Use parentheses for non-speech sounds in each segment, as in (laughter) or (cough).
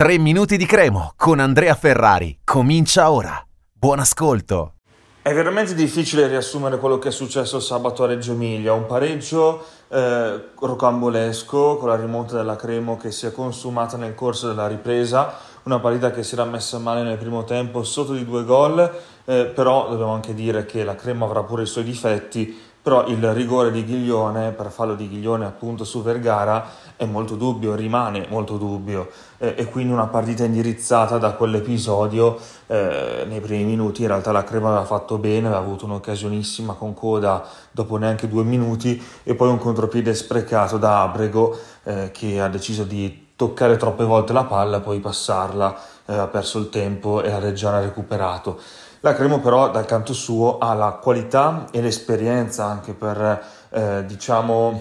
3 minuti di cremo con Andrea Ferrari. Comincia ora. Buon ascolto. È veramente difficile riassumere quello che è successo sabato a Reggio Emilia, un pareggio eh, rocambolesco con la rimonta della Cremo che si è consumata nel corso della ripresa, una partita che si era messa male nel primo tempo sotto di due gol, eh, però dobbiamo anche dire che la Cremo avrà pure i suoi difetti, però il rigore di Ghiglione, per fallo di Ghiglione appunto su Vergara, è molto dubbio, rimane molto dubbio eh, e quindi una partita indirizzata da quell'episodio eh, nei primi minuti, in realtà la Crema aveva fatto bene, aveva avuto un'occasionissima con coda dopo neanche due minuti e poi un contropiede sprecato da Abrego eh, che ha deciso di toccare troppe volte la palla, poi passarla, eh, ha perso il tempo e la Reggiana ha recuperato. La Cremo però dal canto suo ha la qualità e l'esperienza anche per, eh, diciamo,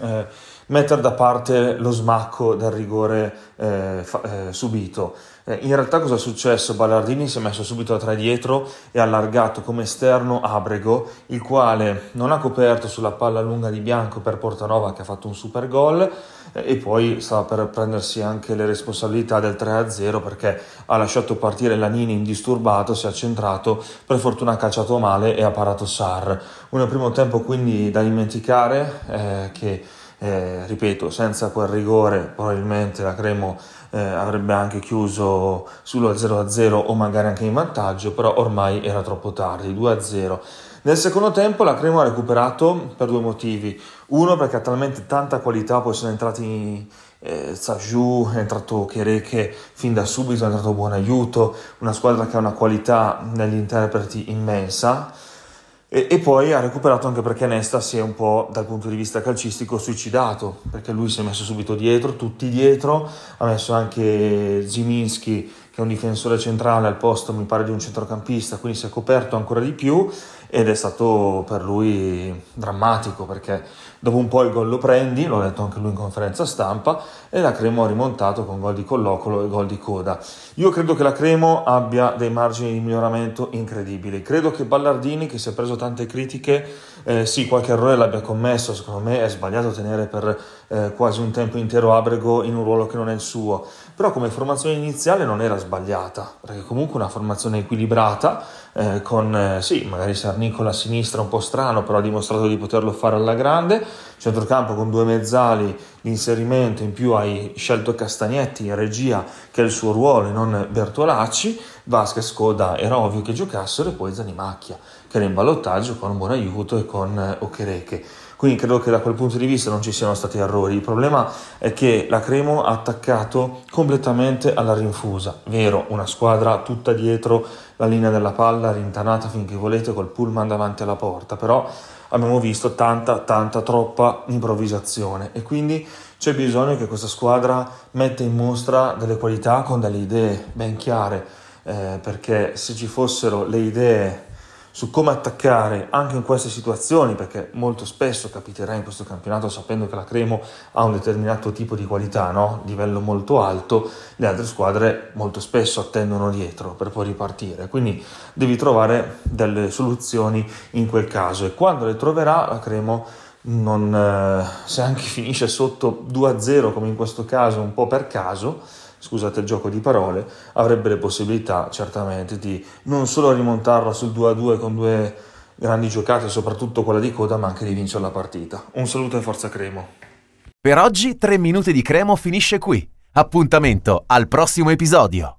eh, mettere da parte lo smacco del rigore eh, fa, eh, subito. Eh, in realtà cosa è successo? Ballardini si è messo subito a tre dietro e ha allargato come esterno Abrego, il quale non ha coperto sulla palla lunga di Bianco per Portanova che ha fatto un super gol eh, e poi stava per prendersi anche le responsabilità del 3-0 perché ha lasciato partire Lanini indisturbato, si è centrato, per fortuna ha calciato male e ha parato Sar. Un primo tempo quindi da dimenticare eh, che eh, ripeto, senza quel rigore probabilmente la Cremo eh, avrebbe anche chiuso sullo 0-0 o magari anche in vantaggio, però ormai era troppo tardi, 2-0. Nel secondo tempo la Cremo ha recuperato per due motivi. Uno perché ha talmente tanta qualità, poi sono entrati eh, Sajou, è entrato Chereche fin da subito, è entrato buon aiuto, una squadra che ha una qualità negli interpreti immensa e, e, poi ha recuperato anche perché Nesta si è un po' dal punto di vista calcistico suicidato, perché lui si è messo subito dietro, tutti dietro, ha messo anche Ziminski che è un difensore centrale al posto mi pare di un centrocampista, quindi si è coperto ancora di più ed è stato per lui drammatico perché dopo un po' il gol lo prendi, l'ho detto anche lui in conferenza stampa, e la Cremo ha rimontato con gol di collocolo e gol di coda. Io credo che la Cremo abbia dei margini di miglioramento incredibili. Credo che Ballardini, che si è preso tante critiche, eh, sì, qualche errore l'abbia commesso, secondo me è sbagliato tenere per eh, quasi un tempo intero Abrego in un ruolo che non è il suo, però come formazione iniziale non era sbagliata, perché comunque una formazione equilibrata, eh, con eh, sì, magari Sarnicola a sinistra un po' strano, però ha dimostrato di poterlo fare alla grande, centrocampo con due mezzali, l'inserimento in più hai scelto Castagnetti in regia che è il suo ruolo e non Bertolacci, Vasquez Coda era ovvio che giocassero e poi Zanimacchia che era in ballottaggio con un buon aiuto e con eh, Okereke. Quindi credo che da quel punto di vista non ci siano stati errori. Il problema è che la Cremo ha attaccato completamente alla rinfusa. Vero, una squadra tutta dietro la linea della palla, rintanata finché volete col pullman davanti alla porta, però abbiamo visto tanta, tanta, troppa improvvisazione e quindi c'è bisogno che questa squadra metta in mostra delle qualità con delle idee ben chiare, eh, perché se ci fossero le idee su come attaccare anche in queste situazioni, perché molto spesso capiterà in questo campionato sapendo che la Cremo ha un determinato tipo di qualità, no? livello molto alto, le altre squadre molto spesso attendono dietro per poi ripartire, quindi devi trovare delle soluzioni in quel caso e quando le troverà la Cremo non, eh, se anche (laughs) finisce sotto 2-0 come in questo caso un po' per caso, scusate il gioco di parole, avrebbe le possibilità certamente di non solo rimontarla sul 2-2 con due grandi giocate, soprattutto quella di coda, ma anche di vincere la partita. Un saluto e forza Cremo. Per oggi 3 minuti di Cremo finisce qui. Appuntamento al prossimo episodio.